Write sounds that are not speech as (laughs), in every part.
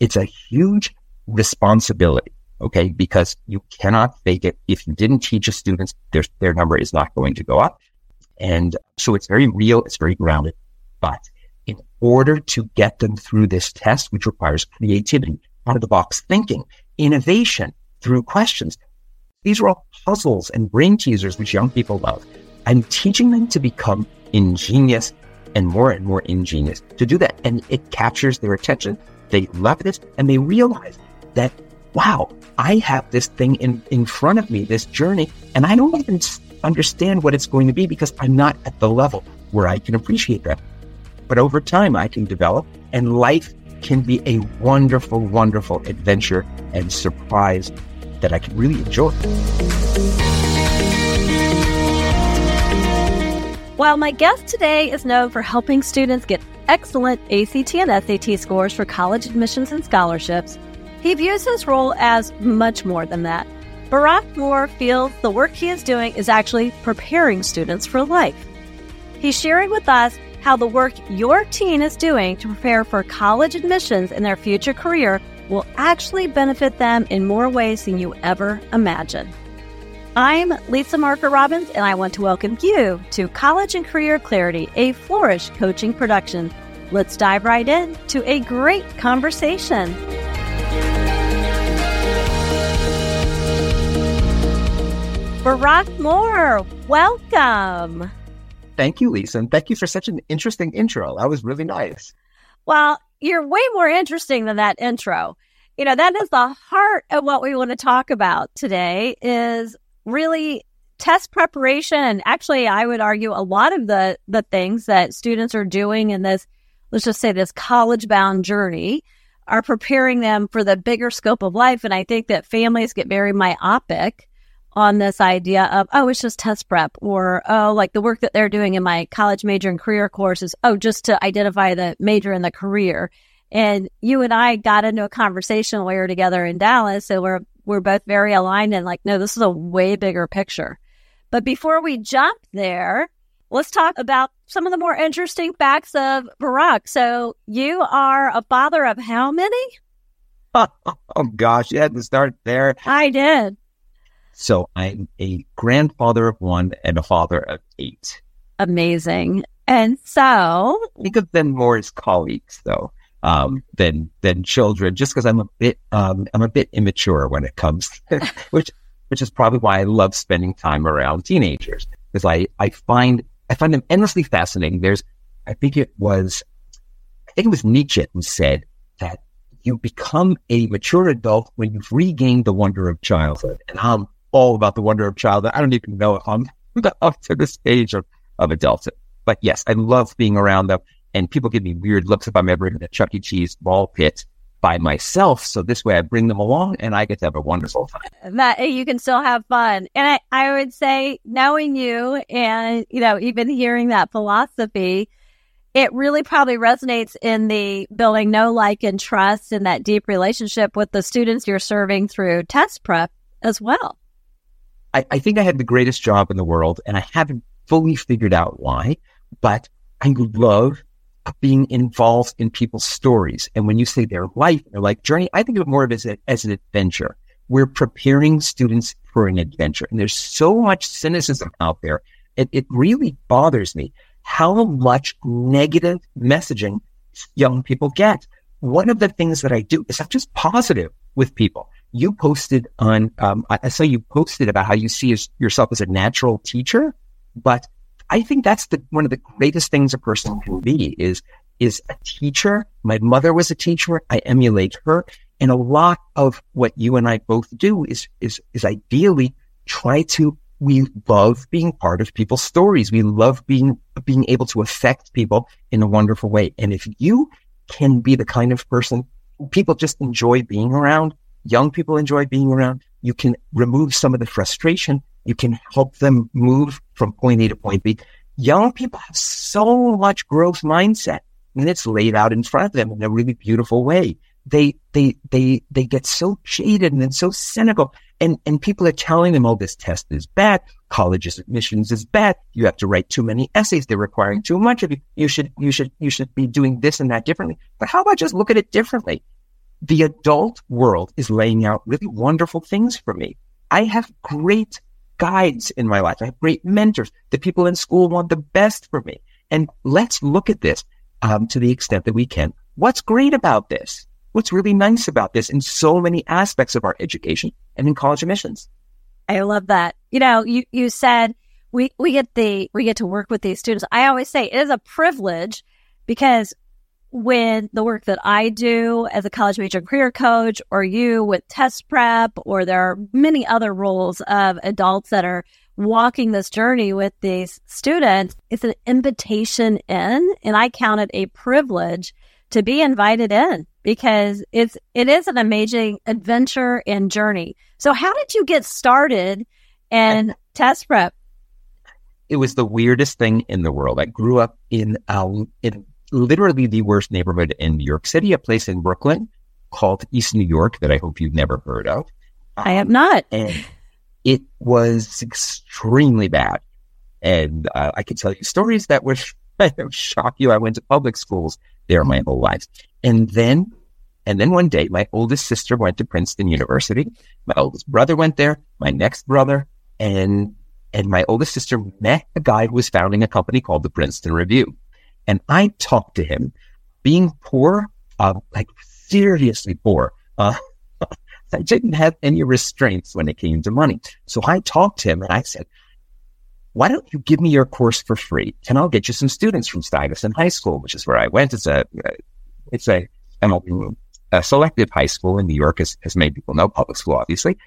it's a huge responsibility. Okay. Because you cannot fake it. If you didn't teach a students, their, their number is not going to go up. And so it's very real. It's very grounded. But in order to get them through this test, which requires creativity, out of the box thinking, innovation through questions, these are all puzzles and brain teasers, which young people love. I'm teaching them to become ingenious and more and more ingenious to do that. And it captures their attention. They love this and they realize that, wow, I have this thing in, in front of me, this journey, and I don't even understand what it's going to be because I'm not at the level where I can appreciate that. But over time, I can develop and life can be a wonderful, wonderful adventure and surprise that I can really enjoy. While my guest today is known for helping students get excellent ACT and SAT scores for college admissions and scholarships, he views his role as much more than that. Barak Moore feels the work he is doing is actually preparing students for life. He's sharing with us how the work your teen is doing to prepare for college admissions in their future career will actually benefit them in more ways than you ever imagined. I'm Lisa Marker Robbins, and I want to welcome you to College and Career Clarity, a Flourish coaching production. Let's dive right in to a great conversation. Barak Moore, welcome. Thank you, Lisa, and thank you for such an interesting intro. That was really nice. Well, you're way more interesting than that intro. You know, that is the heart of what we want to talk about today is really test preparation. Actually, I would argue a lot of the, the things that students are doing in this, let's just say this college bound journey are preparing them for the bigger scope of life. And I think that families get very myopic on this idea of, oh, it's just test prep or, oh, like the work that they're doing in my college major and career courses. Oh, just to identify the major and the career. And you and I got into a conversation while we were together in Dallas. So we're, we're both very aligned and like, no, this is a way bigger picture. But before we jump there, let's talk about some of the more interesting facts of Barak. So you are a father of how many? Oh, (laughs) oh gosh, you had to start there. I did. So I'm a grandfather of one and a father of eight. Amazing. And so think of them more as colleagues though um, than than children, just because I'm a bit um, I'm a bit immature when it comes, (laughs) which which is probably why I love spending time around teenagers because I I find I find them endlessly fascinating. There's I think it was I think it was Nietzsche who said that you become a mature adult when you've regained the wonder of childhood, and I'm all about the wonder of childhood. I don't even know if I'm (laughs) up to the stage of of adulthood, but yes, I love being around them and people give me weird looks if I'm ever in a Chuck E. Cheese ball pit by myself. So this way I bring them along and I get to have a wonderful time. That you can still have fun. And I, I would say knowing you and, you know, even hearing that philosophy, it really probably resonates in the building know like and trust and that deep relationship with the students you're serving through test prep as well. I, I think I had the greatest job in the world and I haven't fully figured out why, but I would love being involved in people's stories. And when you say their life, their life journey, I think of it more of as, a, as an adventure. We're preparing students for an adventure. And there's so much cynicism out there. It, it really bothers me how much negative messaging young people get. One of the things that I do is I'm just positive with people. You posted on, um, I saw you posted about how you see yourself as a natural teacher, but I think that's the one of the greatest things a person can be is is a teacher. My mother was a teacher. I emulate her. And a lot of what you and I both do is is is ideally try to we love being part of people's stories. We love being being able to affect people in a wonderful way. And if you can be the kind of person people just enjoy being around, young people enjoy being around, you can remove some of the frustration you can help them move from point A to point B. Young people have so much growth mindset and it's laid out in front of them in a really beautiful way. They, they, they, they get so jaded and so cynical and, and people are telling them, oh, this test is bad. College's admissions is bad. You have to write too many essays. They're requiring too much of you. You should, you should, you should be doing this and that differently. But how about just look at it differently? the adult world is laying out really wonderful things for me. I have great guides in my life. I have great mentors. The people in school want the best for me. And let's look at this um, to the extent that we can. What's great about this? What's really nice about this in so many aspects of our education and in college admissions? I love that. You know, you, you said we, we get the, we get to work with these students. I always say it is a privilege because when the work that I do as a college major career coach or you with test prep, or there are many other roles of adults that are walking this journey with these students, it's an invitation in. And I count it a privilege to be invited in because it's, it is an amazing adventure and journey. So how did you get started in (laughs) test prep? It was the weirdest thing in the world. I grew up in, um, in literally the worst neighborhood in New York City, a place in Brooklyn called East New York that I hope you've never heard of. I have not. And it was extremely bad. And uh, I could tell you stories (laughs) that would shock you. I went to public schools there my whole life. And then, and then one day, my oldest sister went to Princeton University. My oldest brother went there, my next brother, and, and my oldest sister met a guy who was founding a company called the Princeton Review. And I talked to him being poor, uh, like seriously poor. Uh, (laughs) I didn't have any restraints when it came to money. So I talked to him and I said, why don't you give me your course for free? And I'll get you some students from Stuyvesant High School, which is where I went. It's a, it's a, a selective high school in New York, as, as many people know, public school, obviously.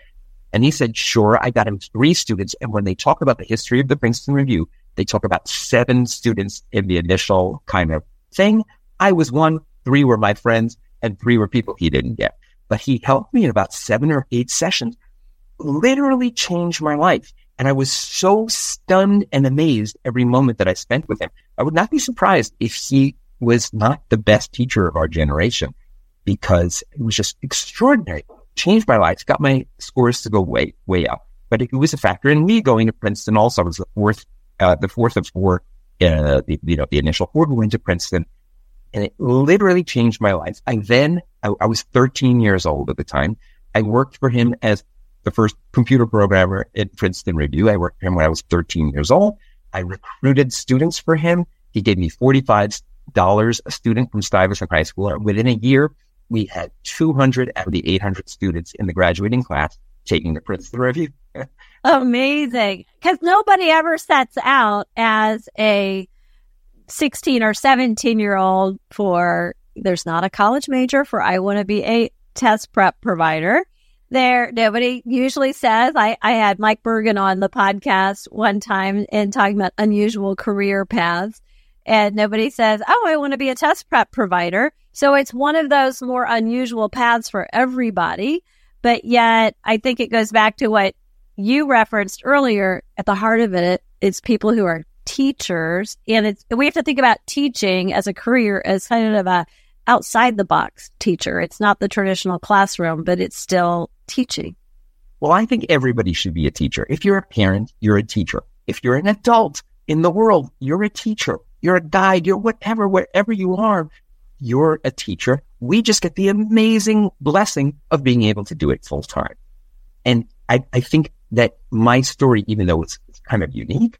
And he said, sure. I got him three students. And when they talk about the history of the Princeton Review, they talk about seven students in the initial kind of thing. I was one, three were my friends, and three were people he didn't get. But he helped me in about seven or eight sessions, literally changed my life. And I was so stunned and amazed every moment that I spent with him. I would not be surprised if he was not the best teacher of our generation because it was just extraordinary. Changed my life, got my scores to go way, way up. But it was a factor in me going to Princeton also. I was the fourth uh, the fourth of four, uh, the, you know, the initial four who went to Princeton. And it literally changed my life. I then, I, I was 13 years old at the time. I worked for him as the first computer programmer at Princeton Review. I worked for him when I was 13 years old. I recruited students for him. He gave me $45 a student from Stuyvesant High School. And within a year, we had 200 out of the 800 students in the graduating class taking the Princeton Review. Amazing. Because nobody ever sets out as a 16 or 17 year old for, there's not a college major for, I want to be a test prep provider. There, nobody usually says, I, I had Mike Bergen on the podcast one time and talking about unusual career paths. And nobody says, Oh, I want to be a test prep provider. So it's one of those more unusual paths for everybody. But yet I think it goes back to what you referenced earlier, at the heart of it, it's people who are teachers, and it's we have to think about teaching as a career as kind of a outside the box teacher. It's not the traditional classroom, but it's still teaching. Well, I think everybody should be a teacher. If you're a parent, you're a teacher. If you're an adult in the world, you're a teacher. You're a guide. You're whatever, wherever you are, you're a teacher. We just get the amazing blessing of being able to do it full time. And I, I think that my story, even though it's, it's kind of unique,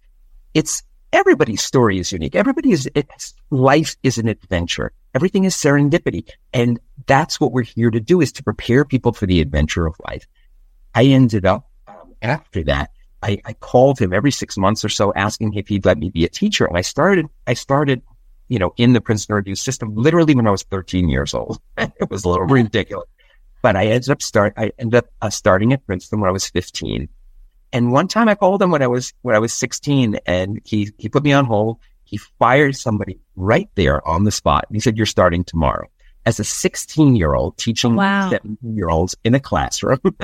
it's everybody's story is unique. Everybody is, life is an adventure. Everything is serendipity. And that's what we're here to do is to prepare people for the adventure of life. I ended up um, after that, I, I called him every six months or so asking if he'd let me be a teacher. And I started, I started, you know, in the Princeton Review system literally when I was 13 years old. (laughs) it was a little ridiculous, but I ended up start, I ended up uh, starting at Princeton when I was 15 and one time I called him when I was, when I was 16 and he, he put me on hold. He fired somebody right there on the spot. And He said, you're starting tomorrow as a 16 year old teaching wow. 17 year olds in a classroom. (laughs)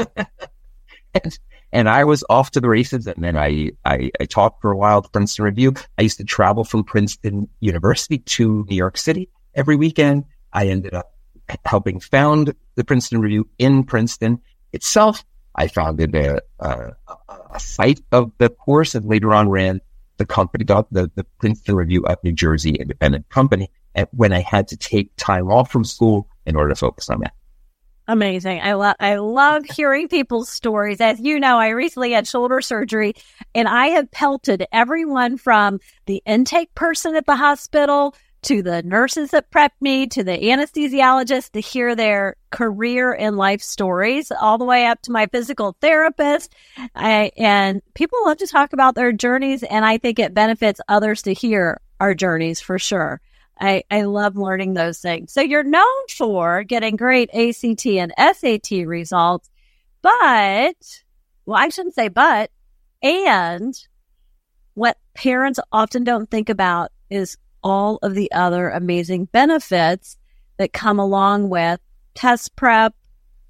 and, and I was off to the races. And then I, I, I taught for a while at Princeton Review. I used to travel from Princeton University to New York City every weekend. I ended up helping found the Princeton Review in Princeton itself. I founded a, uh, a, a site of the course and later on ran the company, the, the Princeton Review of New Jersey independent company when I had to take time off from school in order to focus on that. Amazing. I love I love hearing people's stories. As you know, I recently had shoulder surgery and I have pelted everyone from the intake person at the hospital to the nurses that prepped me to the anesthesiologist to hear their career and life stories all the way up to my physical therapist. I, and people love to talk about their journeys and I think it benefits others to hear our journeys for sure. I, I love learning those things. So you're known for getting great ACT and SAT results, but, well, I shouldn't say but, and what parents often don't think about is all of the other amazing benefits that come along with test prep,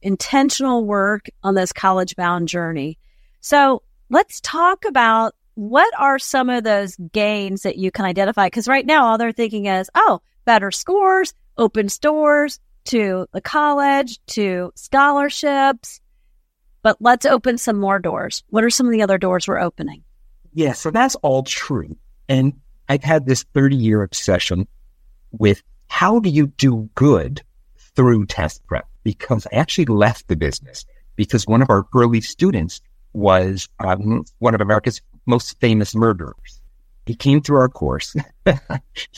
intentional work on this college bound journey. So let's talk about what are some of those gains that you can identify? Because right now, all they're thinking is, oh, better scores, open doors to the college, to scholarships. But let's open some more doors. What are some of the other doors we're opening? Yeah, so that's all true. And I've had this 30 year obsession with how do you do good through test prep? Because I actually left the business because one of our early students was um, one of America's most famous murderers. He came through our course. (laughs)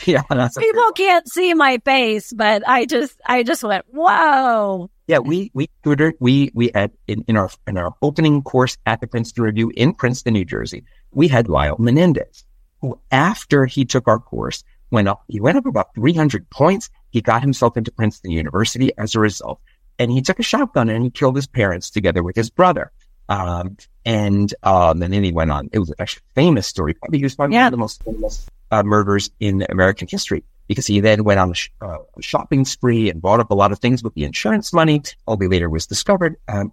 yeah, people can't see my face, but I just, I just went, whoa. Yeah, we we tutored. We we had in, in our in our opening course at the Princeton Review in Princeton, New Jersey. We had Lyle Menendez, who after he took our course went up. He went up about 300 points. He got himself into Princeton University as a result, and he took a shotgun and he killed his parents together with his brother. Um, and, um, and then he went on. It was actually a famous story. Probably he was probably yeah. one of the most famous uh, murders in American history because he then went on a, sh- uh, shopping spree and bought up a lot of things with the insurance money. Only later was discovered. Um,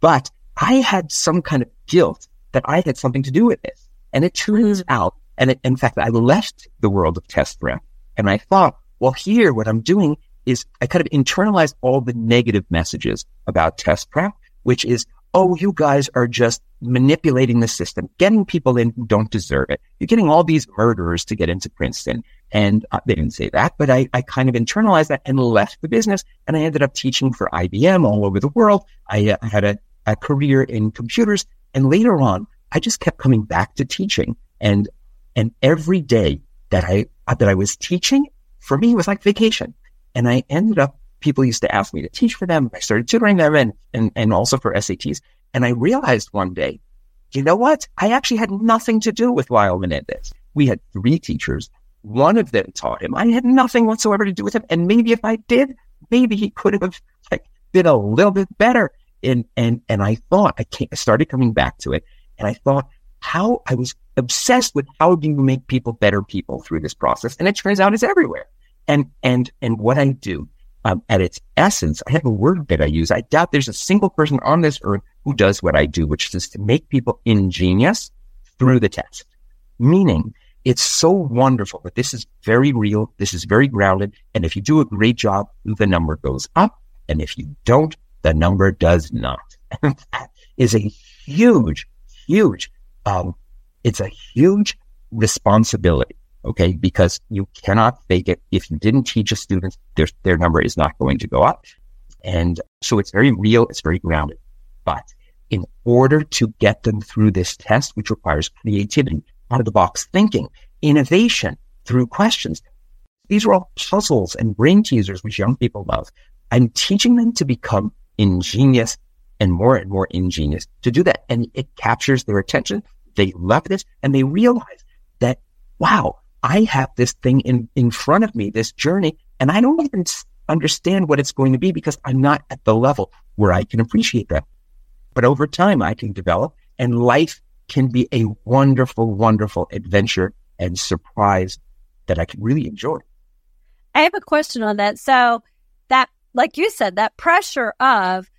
but I had some kind of guilt that I had something to do with this. And it turns out, and in fact, I left the world of test prep and I thought, well, here, what I'm doing is I kind of internalize all the negative messages about test prep, which is, oh, you guys are just manipulating the system, getting people in who don't deserve it. You're getting all these murderers to get into Princeton. And uh, they didn't say that, but I, I kind of internalized that and left the business. And I ended up teaching for IBM all over the world. I, uh, had a, a career in computers. And later on, I just kept coming back to teaching. And, and every day that I, that I was teaching for me was like vacation. And I ended up people used to ask me to teach for them. I started tutoring them and, and, and also for SATs. And I realized one day, you know what? I actually had nothing to do with Lyle Menendez. We had three teachers. One of them taught him. I had nothing whatsoever to do with him. And maybe if I did, maybe he could have like been a little bit better. And, and, and I thought I, I started coming back to it and I thought how I was obsessed with how do you make people better people through this process? And it turns out it's everywhere. And, and, and what I do um, at its essence, I have a word that I use. I doubt there's a single person on this earth who does what I do, which is to make people ingenious through the test. Meaning, it's so wonderful but this is very real. This is very grounded. And if you do a great job, the number goes up. And if you don't, the number does not. And (laughs) that is a huge, huge, um, it's a huge responsibility. Okay. Because you cannot fake it. If you didn't teach a student, their, their number is not going to go up. And so it's very real. It's very grounded. But in order to get them through this test, which requires creativity, out of the box thinking, innovation through questions, these are all puzzles and brain teasers, which young people love. I'm teaching them to become ingenious and more and more ingenious to do that. And it captures their attention. They love this and they realize that, wow, I have this thing in, in front of me, this journey, and I don't even understand what it's going to be because I'm not at the level where I can appreciate that. But over time, I can develop and life can be a wonderful, wonderful adventure and surprise that I can really enjoy. I have a question on that. So that, like you said, that pressure of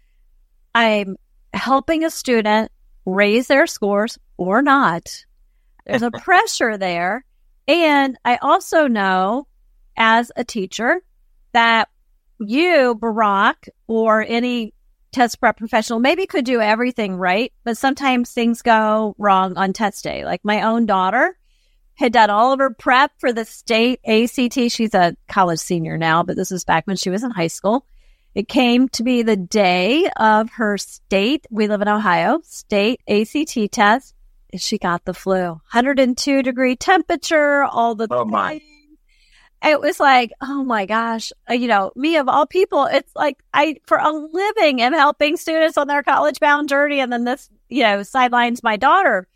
I'm helping a student raise their scores or not. There's a (laughs) pressure there. And I also know as a teacher that you, Barak, or any test prep professional maybe could do everything right, but sometimes things go wrong on test day. Like my own daughter had done all of her prep for the state ACT. She's a college senior now, but this was back when she was in high school. It came to be the day of her state, we live in Ohio, state ACT test. She got the flu, 102 degree temperature, all the. Oh my. It was like, oh my gosh, uh, you know, me of all people, it's like I, for a living, am helping students on their college bound journey. And then this, you know, sidelines my daughter.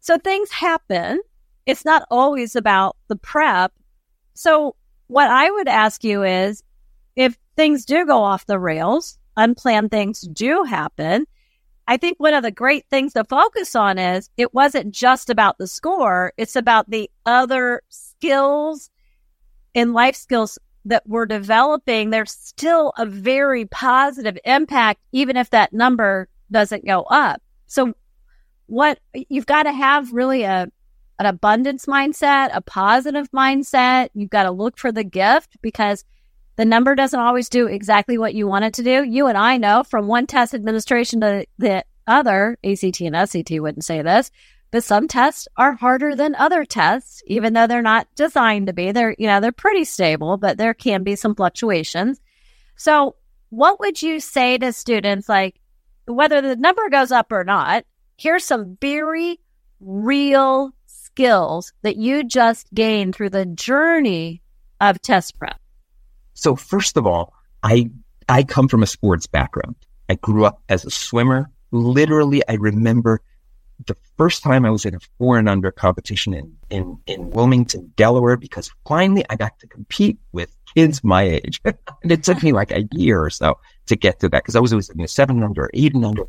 So things happen. It's not always about the prep. So what I would ask you is if things do go off the rails, unplanned things do happen. I think one of the great things to focus on is it wasn't just about the score. It's about the other skills and life skills that we're developing. There's still a very positive impact, even if that number doesn't go up. So what you've got to have really a, an abundance mindset, a positive mindset. You've got to look for the gift because the number doesn't always do exactly what you want it to do. You and I know from one test administration to the other, ACT and SAT wouldn't say this, but some tests are harder than other tests, even though they're not designed to be. They're, you know, they're pretty stable, but there can be some fluctuations. So what would you say to students like, whether the number goes up or not, here's some very real skills that you just gained through the journey of test prep? So first of all, I, I come from a sports background. I grew up as a swimmer. Literally, I remember the first time I was in a four and under competition in, in, in Wilmington, Delaware, because finally I got to compete with kids my age. (laughs) and it took me like a year or so to get to that because I was always in a seven and under, eight and under.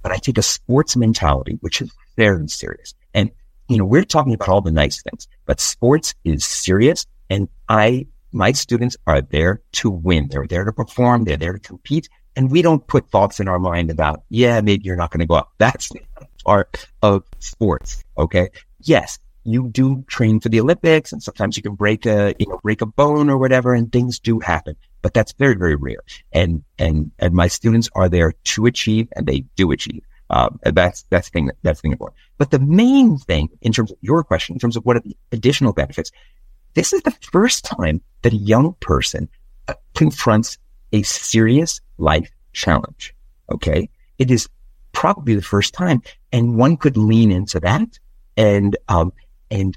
But I take a sports mentality, which is very serious. And, you know, we're talking about all the nice things, but sports is serious. And I my students are there to win. They're there to perform. They're there to compete. And we don't put thoughts in our mind about, yeah, maybe you're not going to go up. That's (laughs) part of sports. Okay. Yes, you do train for the Olympics and sometimes you can break a, you know, break a bone or whatever and things do happen, but that's very, very rare. And, and, and my students are there to achieve and they do achieve. Um, that's, that's the thing, that's the thing important. But the main thing in terms of your question, in terms of what are the additional benefits, this is the first time that a young person uh, confronts a serious life challenge. Okay. It is probably the first time and one could lean into that and, um, and,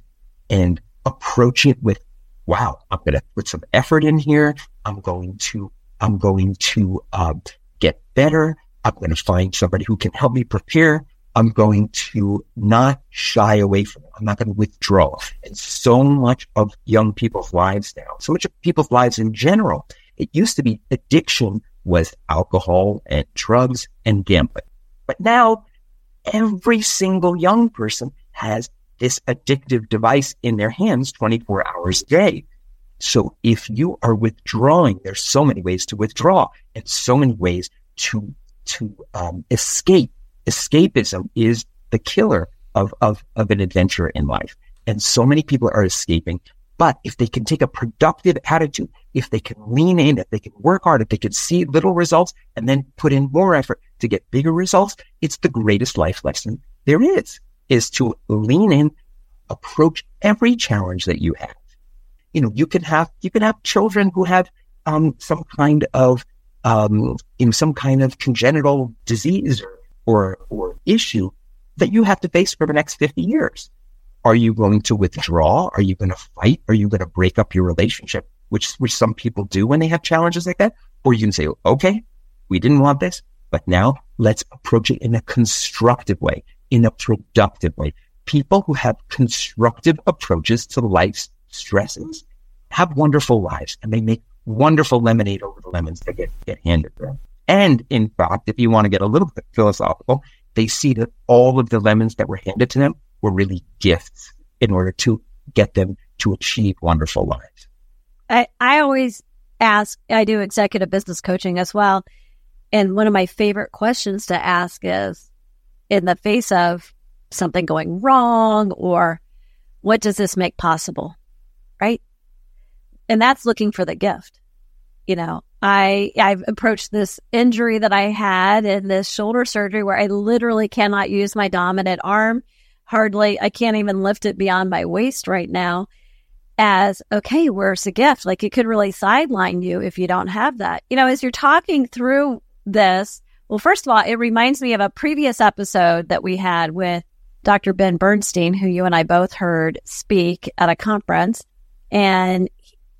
and approach it with, wow, I'm going to put some effort in here. I'm going to, I'm going to, um, get better. I'm going to find somebody who can help me prepare. I'm going to not shy away from it. I'm not going to withdraw. And so much of young people's lives now, so much of people's lives in general, it used to be addiction was alcohol and drugs and gambling. But now every single young person has this addictive device in their hands 24 hours a day. So if you are withdrawing, there's so many ways to withdraw and so many ways to, to um, escape escapism is the killer of, of, of an adventure in life. And so many people are escaping. But if they can take a productive attitude, if they can lean in, if they can work hard, if they can see little results and then put in more effort to get bigger results, it's the greatest life lesson there is, is to lean in, approach every challenge that you have. You know, you can have, you can have children who have, um, some kind of, um, know, some kind of congenital disease or or, or issue that you have to face for the next 50 years. Are you going to withdraw? Are you going to fight? Are you going to break up your relationship? Which, which some people do when they have challenges like that. Or you can say, okay, we didn't want this, but now let's approach it in a constructive way, in a productive way. People who have constructive approaches to life's stresses have wonderful lives and they make wonderful lemonade over the lemons that get, get handed to them. And in fact, if you want to get a little bit philosophical, they see that all of the lemons that were handed to them were really gifts in order to get them to achieve wonderful lives. I, I always ask, I do executive business coaching as well. And one of my favorite questions to ask is in the face of something going wrong or what does this make possible? Right. And that's looking for the gift. You know, I I've approached this injury that I had in this shoulder surgery where I literally cannot use my dominant arm. Hardly I can't even lift it beyond my waist right now. as, okay, where's the gift? Like it could really sideline you if you don't have that. You know, as you're talking through this, well, first of all, it reminds me of a previous episode that we had with Dr. Ben Bernstein, who you and I both heard speak at a conference. And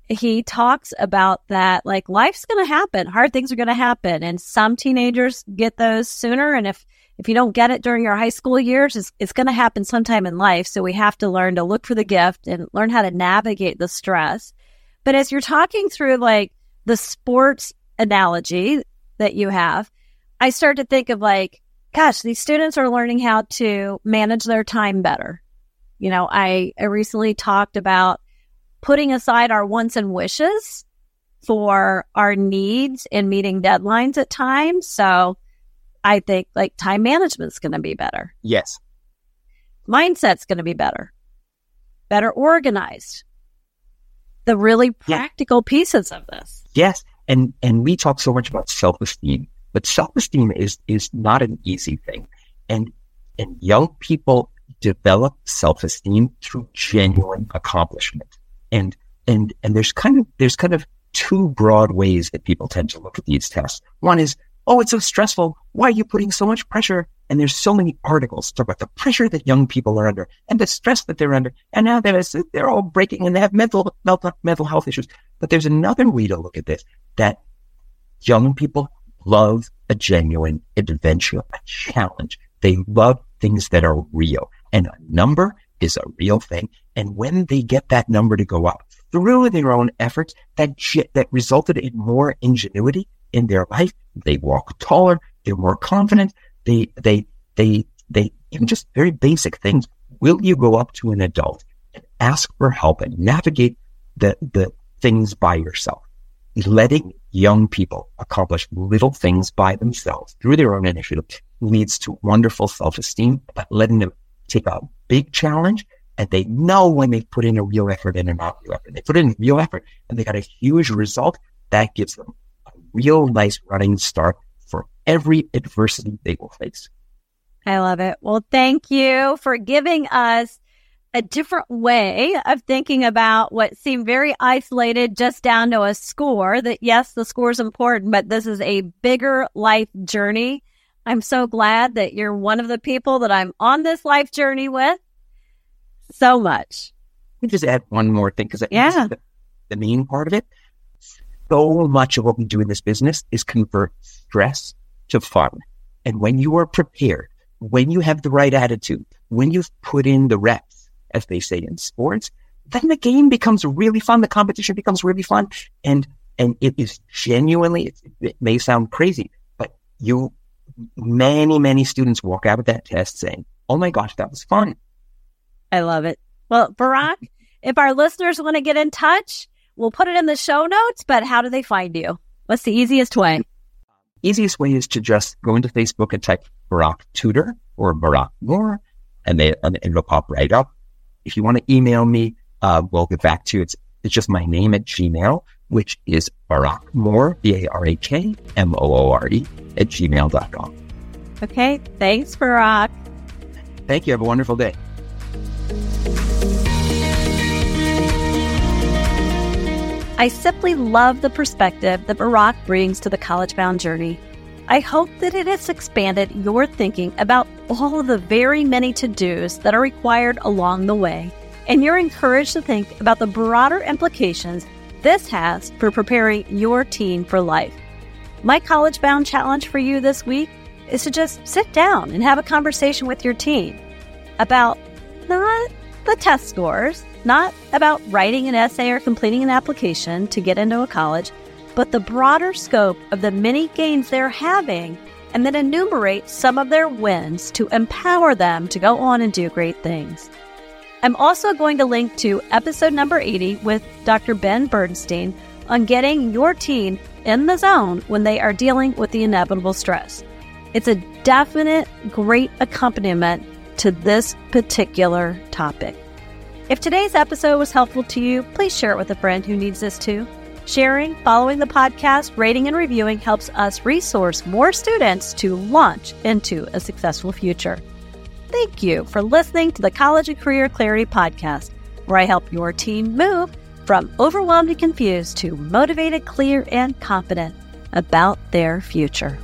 he talks about that like life's going to happen, hard things are going to happen. And some teenagers get those sooner. And if, if you don't get it during your high school years, it's, it's going to happen sometime in life. So we have to learn to look for the gift and learn how to navigate the stress. But as you're talking through like the sports analogy that you have, I start to think of like, gosh, these students are learning how to manage their time better. You know, I, I recently talked about putting aside our wants and wishes for our needs and meeting deadlines at times. So I think like time management is going to be better. Yes. Mindset's going to be better, better organized. The really practical yeah. pieces of this. Yes. And, and we talk so much about self esteem but self-esteem is, is not an easy thing. And, and young people develop self-esteem through genuine accomplishment. And, and, and there's kind of, there's kind of two broad ways that people tend to look at these tests. One is, oh, it's so stressful. Why are you putting so much pressure? And there's so many articles talk about the pressure that young people are under and the stress that they're under. And now they're, they're all breaking and they have mental, mental, mental health issues. But there's another way to look at this that young people love a genuine adventure, a challenge. They love things that are real and a number is a real thing. And when they get that number to go up through their own efforts, that that resulted in more ingenuity in their life, they walk taller, they're more confident, they, they, they, they, even just very basic things. Will you go up to an adult and ask for help and navigate the, the things by yourself? letting young people accomplish little things by themselves through their own initiative leads to wonderful self-esteem, but letting them take a big challenge and they know when they put in a real effort and a not real effort. They put in real effort and they got a huge result that gives them a real nice running start for every adversity they will face. I love it. Well, thank you for giving us a different way of thinking about what seemed very isolated just down to a score that yes, the score is important, but this is a bigger life journey. I'm so glad that you're one of the people that I'm on this life journey with so much. Let me just add one more thing because yeah. The, the main part of it. So much of what we do in this business is convert stress to fun. And when you are prepared, when you have the right attitude, when you've put in the reps, as they say in sports, then the game becomes really fun. The competition becomes really fun. And, and it is genuinely, it, it may sound crazy, but you, many, many students walk out of that test saying, Oh my gosh, that was fun. I love it. Well, Barak, if our listeners want to get in touch, we'll put it in the show notes, but how do they find you? What's the easiest way? Easiest way is to just go into Facebook and type Barak Tutor or Barak Moore, and, they, and it'll pop right up. If you want to email me, uh, we'll get back to you. It's, it's just my name at Gmail, which is Barak Moore, B-A-R-A-K, M-O-O-R-E at gmail.com. Okay. Thanks, Barak. Thank you. Have a wonderful day. I simply love the perspective that Barak brings to the college bound journey. I hope that it has expanded your thinking about all of the very many to dos that are required along the way, and you're encouraged to think about the broader implications this has for preparing your teen for life. My college bound challenge for you this week is to just sit down and have a conversation with your teen about not the test scores, not about writing an essay or completing an application to get into a college but the broader scope of the many gains they're having, and then enumerate some of their wins to empower them to go on and do great things. I'm also going to link to episode number 80 with Dr. Ben Bernstein on getting your teen in the zone when they are dealing with the inevitable stress. It's a definite great accompaniment to this particular topic. If today's episode was helpful to you, please share it with a friend who needs this too. Sharing, following the podcast, rating, and reviewing helps us resource more students to launch into a successful future. Thank you for listening to the College and Career Clarity Podcast. where I help your team move from overwhelmed and confused to motivated, clear, and confident about their future.